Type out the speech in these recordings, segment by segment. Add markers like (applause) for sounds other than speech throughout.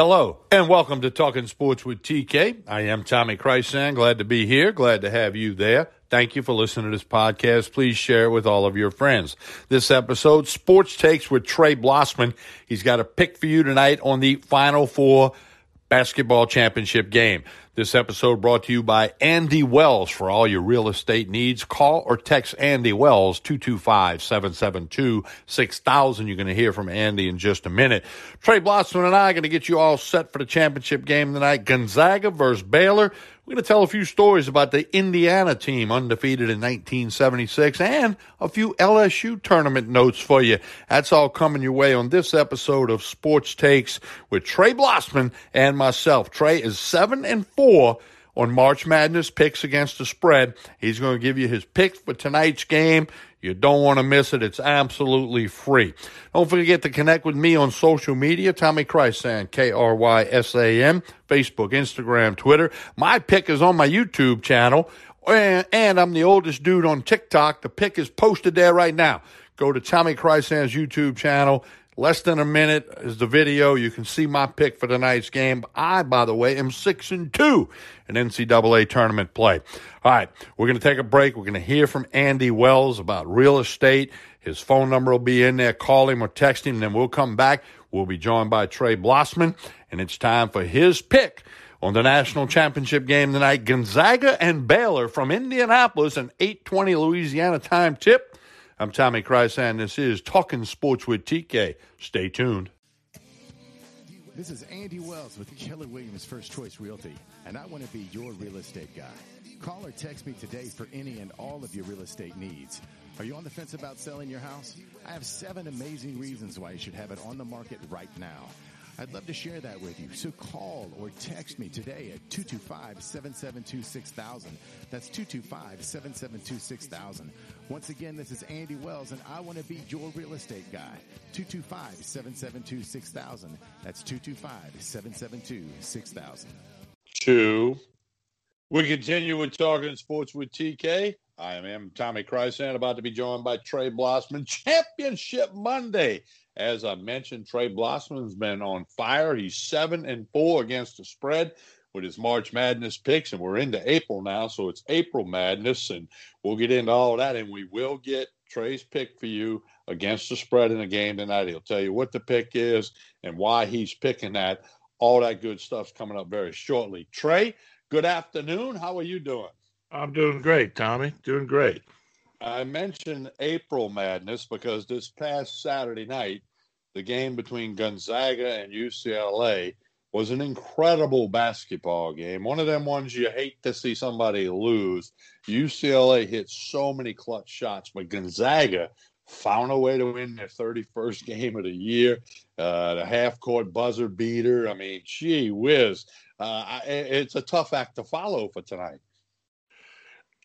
Hello, and welcome to Talking Sports with TK. I am Tommy Krysan. Glad to be here. Glad to have you there. Thank you for listening to this podcast. Please share it with all of your friends. This episode, Sports Takes with Trey Blossman. He's got a pick for you tonight on the Final Four basketball championship game. This episode brought to you by Andy Wells for all your real estate needs. Call or text Andy Wells 225-772-6000. You're going to hear from Andy in just a minute. Trey Blossman and I are going to get you all set for the championship game tonight. Gonzaga versus Baylor. We're going to tell a few stories about the Indiana team undefeated in 1976 and a few LSU tournament notes for you. That's all coming your way on this episode of Sports Takes with Trey Blossman and myself. Trey is 7 and 4 on March Madness picks against the spread. He's going to give you his picks for tonight's game. You don't want to miss it. It's absolutely free. Don't forget to connect with me on social media. Tommy Krysan, K-R-Y-S-A-N, Facebook, Instagram, Twitter. My pick is on my YouTube channel, and, and I'm the oldest dude on TikTok. The pick is posted there right now. Go to Tommy Krysan's YouTube channel. Less than a minute is the video. You can see my pick for tonight's game. I, by the way, am six and two in NCAA tournament play. All right, we're going to take a break. We're going to hear from Andy Wells about real estate. His phone number will be in there. Call him or text him. Then we'll come back. We'll be joined by Trey Blossman, and it's time for his pick on the national championship game tonight. Gonzaga and Baylor from Indianapolis, an 8:20 Louisiana time tip. I'm Tommy Krysan. This is Talking Sports with TK. Stay tuned. This is Andy Wells with Keller Williams First Choice Realty, and I want to be your real estate guy. Call or text me today for any and all of your real estate needs. Are you on the fence about selling your house? I have seven amazing reasons why you should have it on the market right now. I'd love to share that with you. So call or text me today at 225-772-6000. That's 225-772-6000. Once again, this is Andy Wells and I want to be your real estate guy. 225-772-6000. That's 225-772-6000. Two. We continue with Talking Sports with TK. I am Tommy Krysan, about to be joined by Trey Blossman. Championship Monday. As I mentioned, Trey Blossman's been on fire. He's seven and four against the spread with his March Madness picks, and we're into April now, so it's April Madness, and we'll get into all that, and we will get Trey's pick for you against the spread in the game tonight. He'll tell you what the pick is and why he's picking that. All that good stuff's coming up very shortly. Trey, good afternoon. How are you doing? I'm doing great, Tommy. Doing great. I mentioned April Madness because this past Saturday night, the game between Gonzaga and UCLA was an incredible basketball game. One of them ones you hate to see somebody lose. UCLA hit so many clutch shots, but Gonzaga found a way to win their 31st game of the year. Uh, the half court buzzer beater. I mean, gee whiz. Uh, it's a tough act to follow for tonight.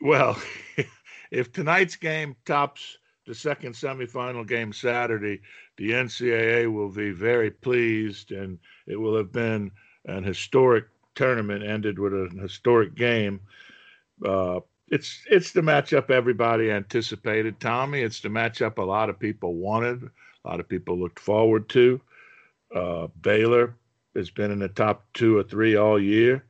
Well, (laughs) if tonight's game tops the second semifinal game Saturday, the NCAA will be very pleased, and it will have been an historic tournament ended with a historic game. Uh, it's it's the matchup everybody anticipated, Tommy. It's the matchup a lot of people wanted, a lot of people looked forward to. Uh, Baylor has been in the top two or three all year.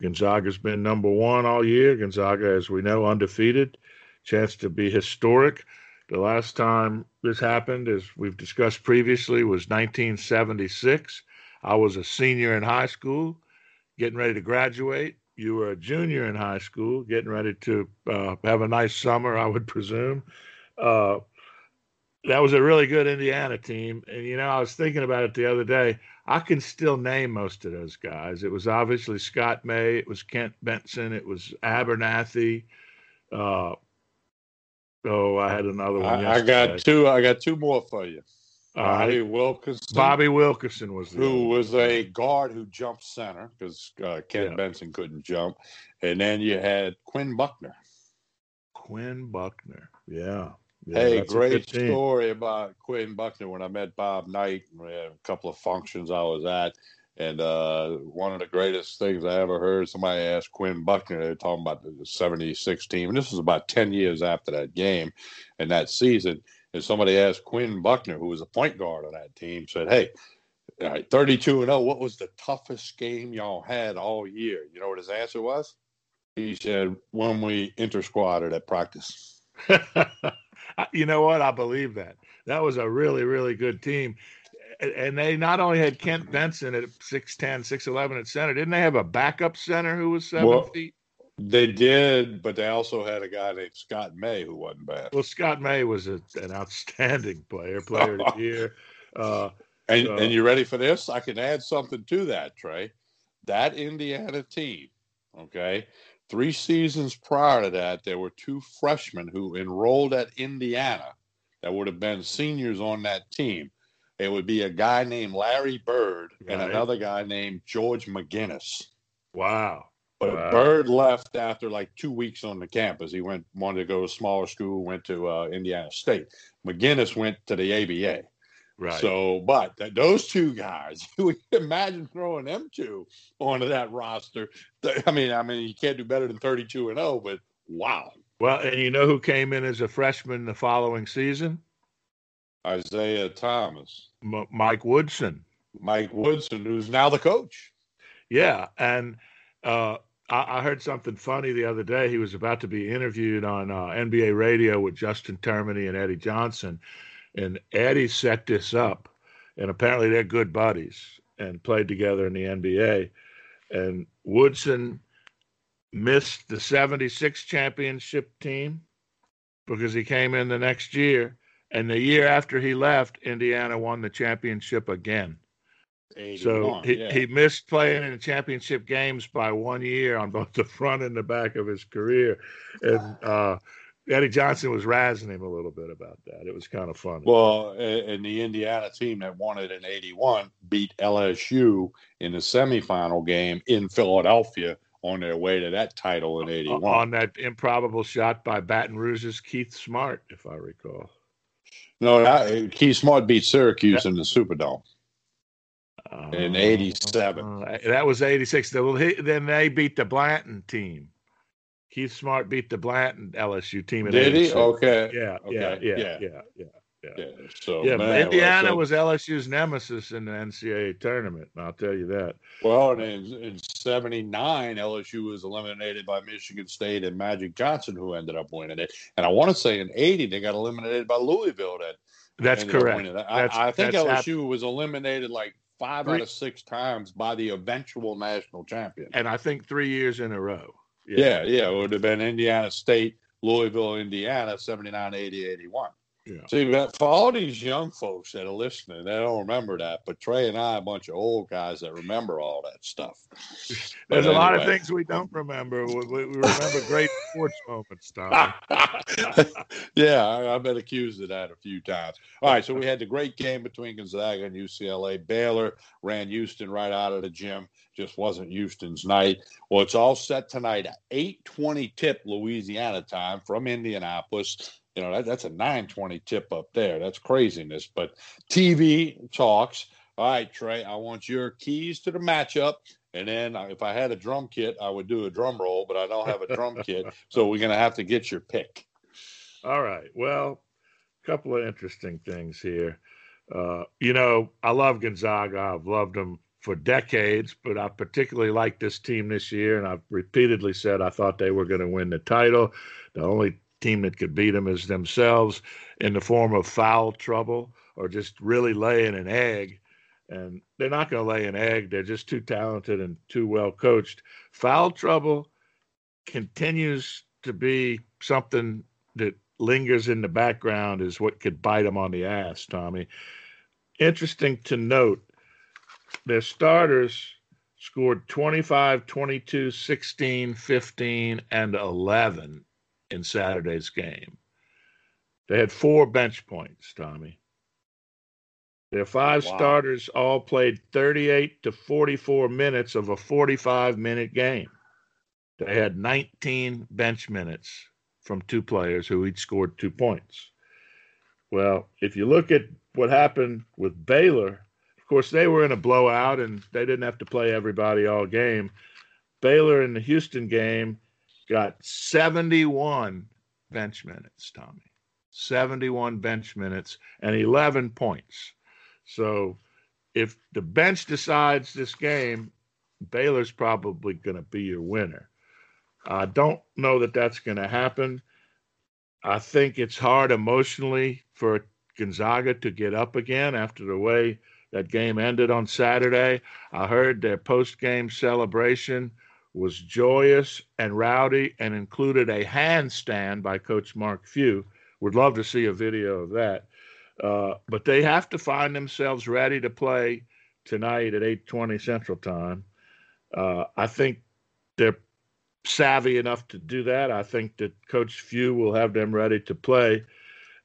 Gonzaga's been number one all year. Gonzaga, as we know, undefeated. Chance to be historic. The last time this happened, as we've discussed previously, was 1976. I was a senior in high school, getting ready to graduate. You were a junior in high school, getting ready to uh, have a nice summer, I would presume. Uh, that was a really good Indiana team. And, you know, I was thinking about it the other day. I can still name most of those guys. It was obviously Scott May, it was Kent Benson, it was Abernethy. Uh, oh, I had another one. I, I, got two. I got two more for you. Bobby Wilkerson. Bobby Wilkerson was who was a guard who jumped center because uh, Kent yeah. Benson couldn't jump, and then you had Quinn Buckner. Quinn Buckner, yeah. Yeah, hey, great story about Quinn Buckner. When I met Bob Knight, we had a couple of functions I was at, and uh, one of the greatest things I ever heard, somebody asked Quinn Buckner, they were talking about the 76 team, and this was about 10 years after that game and that season. And somebody asked Quinn Buckner, who was a point guard on that team, said, Hey, All right, 32 and 0. What was the toughest game y'all had all year? You know what his answer was? He said, when we inter squatted at practice. (laughs) you know what? I believe that. That was a really, really good team. And they not only had Kent Benson at 6'10, 6'11 at center, didn't they have a backup center who was seven well, feet? They did, but they also had a guy named Scott May who wasn't bad. Well, Scott May was a, an outstanding player, player of the (laughs) year. Uh, and, and you ready for this? I can add something to that, Trey. That Indiana team, okay, three seasons prior to that, there were two freshmen who enrolled at Indiana that would have been seniors on that team. It would be a guy named Larry Bird right. and another guy named George McGinnis. Wow. But wow. Bird left after like two weeks on the campus. He went wanted to go to a smaller school, went to uh, Indiana State. McGinnis went to the ABA. Right. So, but th- those two guys, (laughs) we imagine throwing them two onto that roster. I mean, I mean, you can't do better than thirty-two and zero. Oh, but wow. Well, and you know who came in as a freshman the following season? Isiah Thomas, M- Mike Woodson. Mike Woodson, who's now the coach. Yeah, and uh, I, I, heard something funny the other day. He was about to be interviewed on uh, NBA radio with Justin Termine and Eddie Johnson, and Eddie set this up, and apparently they're good buddies and played together in the NBA. And Woodson missed the 76 championship team because he came in the next year. And the year after he left, Indiana won the championship again. So he, yeah. he missed playing in the championship games by one year on both the front and the back of his career. And uh, Eddie Johnson was razzing him a little bit about that. It was kind of funny. Well, and the Indiana team that won it in 81 beat LSU in the semifinal game in Philadelphia on their way to that title in 81. On that improbable shot by Baton Rouge's Keith Smart, if I recall. No, that, Keith Smart beat Syracuse in the Superdome. In 87. Uh, that was 86. Then they beat the Blanton team. Keith Smart beat the Blanton LSU team. In Did 86. he? Okay. Yeah, okay. yeah, yeah, yeah, yeah, yeah. Yeah. yeah. So yeah, man, Indiana was LSU's nemesis in the NCAA tournament. I'll tell you that. Well, in, in '79, LSU was eliminated by Michigan State and Magic Johnson, who ended up winning it. And I want to say in '80 they got eliminated by Louisville. That that's correct. That's, I, I, think that's LSU was eliminated like five three, out of six times by the eventual national champion. And I think three years in a row. Yeah, yeah, yeah it would have been Indiana State, Louisville, Indiana, 79, 80, 81. Yeah. See, for all these young folks that are listening, they don't remember that. But Trey and I, a bunch of old guys that remember all that stuff. (laughs) There's a lot of things we don't remember. We, we remember great (laughs) sports moments, Tom. (laughs) yeah, I, have been accused of that a few times. All right, so we had the great game between Gonzaga and UCLA. Baylor ran Houston right out of the gym. Just wasn't Houston's night. Well, it's all set tonight at 8:20 tip Louisiana time from Indianapolis you know that, that's a 920 tip up there. That's craziness. But tv talks. All right trey i want your keys to the matchup. And then if i had a drum kit i would do a drum roll but i don't have a drum (laughs) kit. So we're going to have to get your pick. All right. Well a couple of interesting things here. Uh, you know i love gonzaga. I've loved them for decades, but I particularly like this team this year, and I've repeatedly said I thought they were going to win the title. The only team that could beat them is themselves in the form of foul trouble or just really laying an egg. And they're not going to lay an egg. They're just too talented and too well coached. Foul trouble continues to be something that lingers in the background, is what could bite them on the ass, Tommy. Interesting to note, their starters scored 25, 22, 16, 15, and 11 in Saturday's game. They had four bench points, Tommy. Their five wow. starters all played 38 to 44 minutes of a 45 minute game. They had 19 bench minutes from two players who each scored two points. Well, if you look at what happened with Baylor, of course, they were in a blowout and they didn't have to play everybody all game. Baylor in the Houston game got 71 bench minutes, Tommy. 71 bench minutes and 11 points. So if the bench decides this game, Baylor's probably going to be your winner. I don't know that that's going to happen. I think it's hard emotionally for Gonzaga to get up again after the way that game ended on Saturday. I heard their post game celebration was joyous and rowdy and included a handstand by Coach Mark Few. Would love to see a video of that. Uh, but they have to find themselves ready to play tonight at 8:20 Central Time. Uh, I think they're savvy enough to do that. I think that Coach Few will have them ready to play.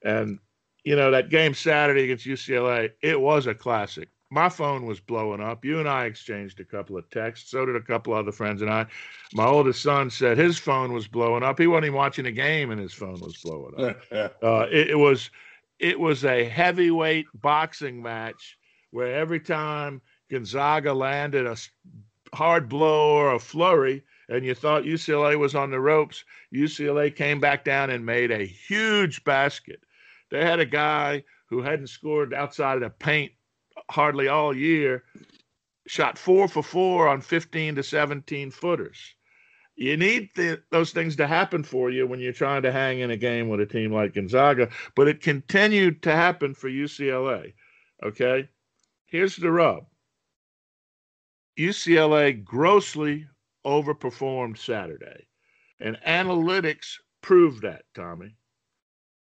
And you know that game Saturday against UCLA, it was a classic my phone was blowing up. You and I exchanged a couple of texts. So did a couple other friends and I. My oldest son said his phone was blowing up. He wasn't even watching a game, and his phone was blowing up. (laughs) uh, it, it, was it was a heavyweight boxing match where every time Gonzaga landed a hard blow or a flurry, and you thought UCLA was on the ropes, UCLA came back down and made a huge basket. They had a guy who hadn't scored outside of the paint hardly all year, shot four for four on 15 to 17 footers. You need those things to happen for you when you're trying to hang in a game with a team like Gonzaga, but it continued to happen for UCLA. Okay? Here's the rub UCLA grossly overperformed Saturday, and analytics proved that, Tommy.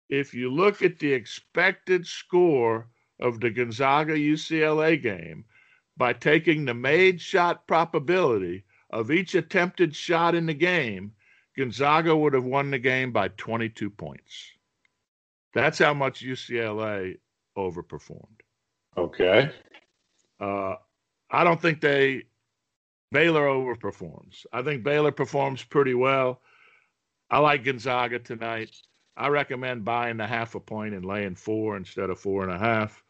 If you look at the expected score of the Gonzaga UCLA game by taking the made shot probability of each attempted shot in the game, Gonzaga would have won the game by 22 points. That's how much UCLA overperformed. Okay. Uh, I don't think they Baylor overperforms. I think Baylor performs pretty well. I like Gonzaga tonight. I recommend buying the half a point and laying four instead of four and a half.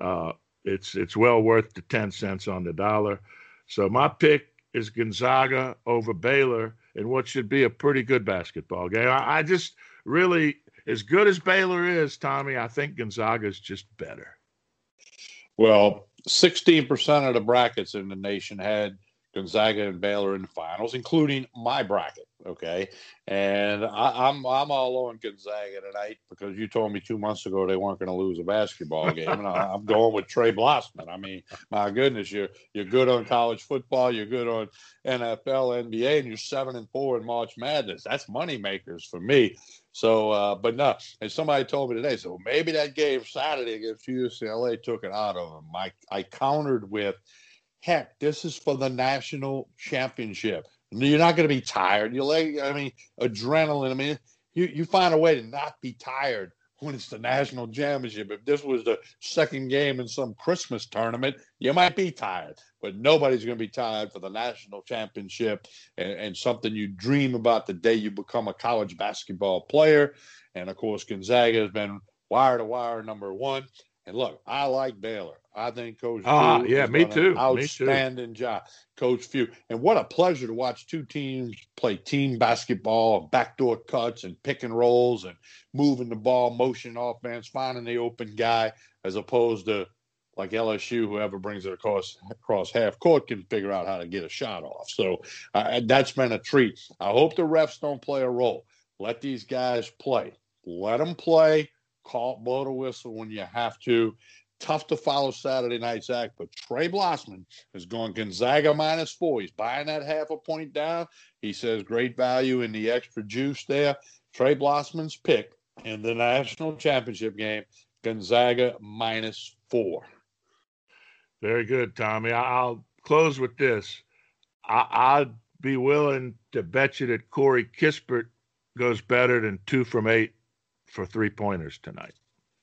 Uh, it's it's well worth the ten cents on the dollar. So my pick is Gonzaga over Baylor in what should be a pretty good basketball game. I, I just really, as good as Baylor is, Tommy, I think Gonzaga is just better. Well, 16% of the brackets in the nation had Gonzaga and Baylor in the finals, including my bracket. Okay, and I, am I'm, I'm all on Gonzaga tonight because you told me two months ago they weren't going to lose a basketball (laughs) game, and I, am going with Trey Blossman. I mean, my goodness, you're you're good on college football, you're good on NFL, NBA, and you're seven and four in March Madness. That's money makers for me. So, uh, but no, and somebody told me today, so maybe that game Saturday against UCLA took it out of them. I I countered with Heck, this is for the national championship. You're not going to be tired. You like, I mean, adrenaline. I mean, you, you find a way to not be tired when it's the national championship. If this was the second game in some Christmas tournament, you might be tired, but nobody's going to be tired for the national championship and, and, something you dream about the day you become a college basketball player. And of course, Gonzaga has been wire to wire number one. And look, I like Baylor. I think Coach. Ah, yeah, me too. Outstanding me too. job, Coach Few. And what a pleasure to watch two teams play team basketball, and backdoor cuts, and pick and rolls, and moving the ball, motion offense, finding the open guy, as opposed to like LSU, whoever brings it across across half court can figure out how to get a shot off. So uh, that's been a treat. I hope the refs don't play a role. Let these guys play. Let them play. Call blow the whistle when you have to tough to follow Saturday night's act, but Trey Blossman is going Gonzaga minus four. He's buying that half a point down. He says great value in the extra juice there. Trey Blossman's pick in the national championship game, Gonzaga minus four. Very good, Tommy. I'll close with this. I, would be willing to bet you that Corey Kispert goes better than two from eight for three pointers tonight.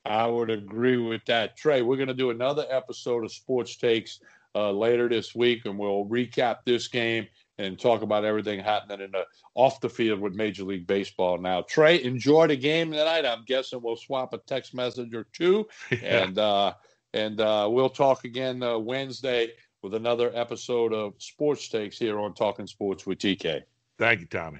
I would agree with that. Trey, we're going to do another episode of Sports Takes uh, later this week, and we'll recap this game and talk about everything happening in the off the field with Major League Baseball now. Trey, enjoy the game tonight. I'm guessing we'll swap a text message or two, (laughs) yeah. and uh, and uh, we'll talk again uh, Wednesday with another episode of Sports Takes here on Talking Sports with TK. Thank you, Tommy.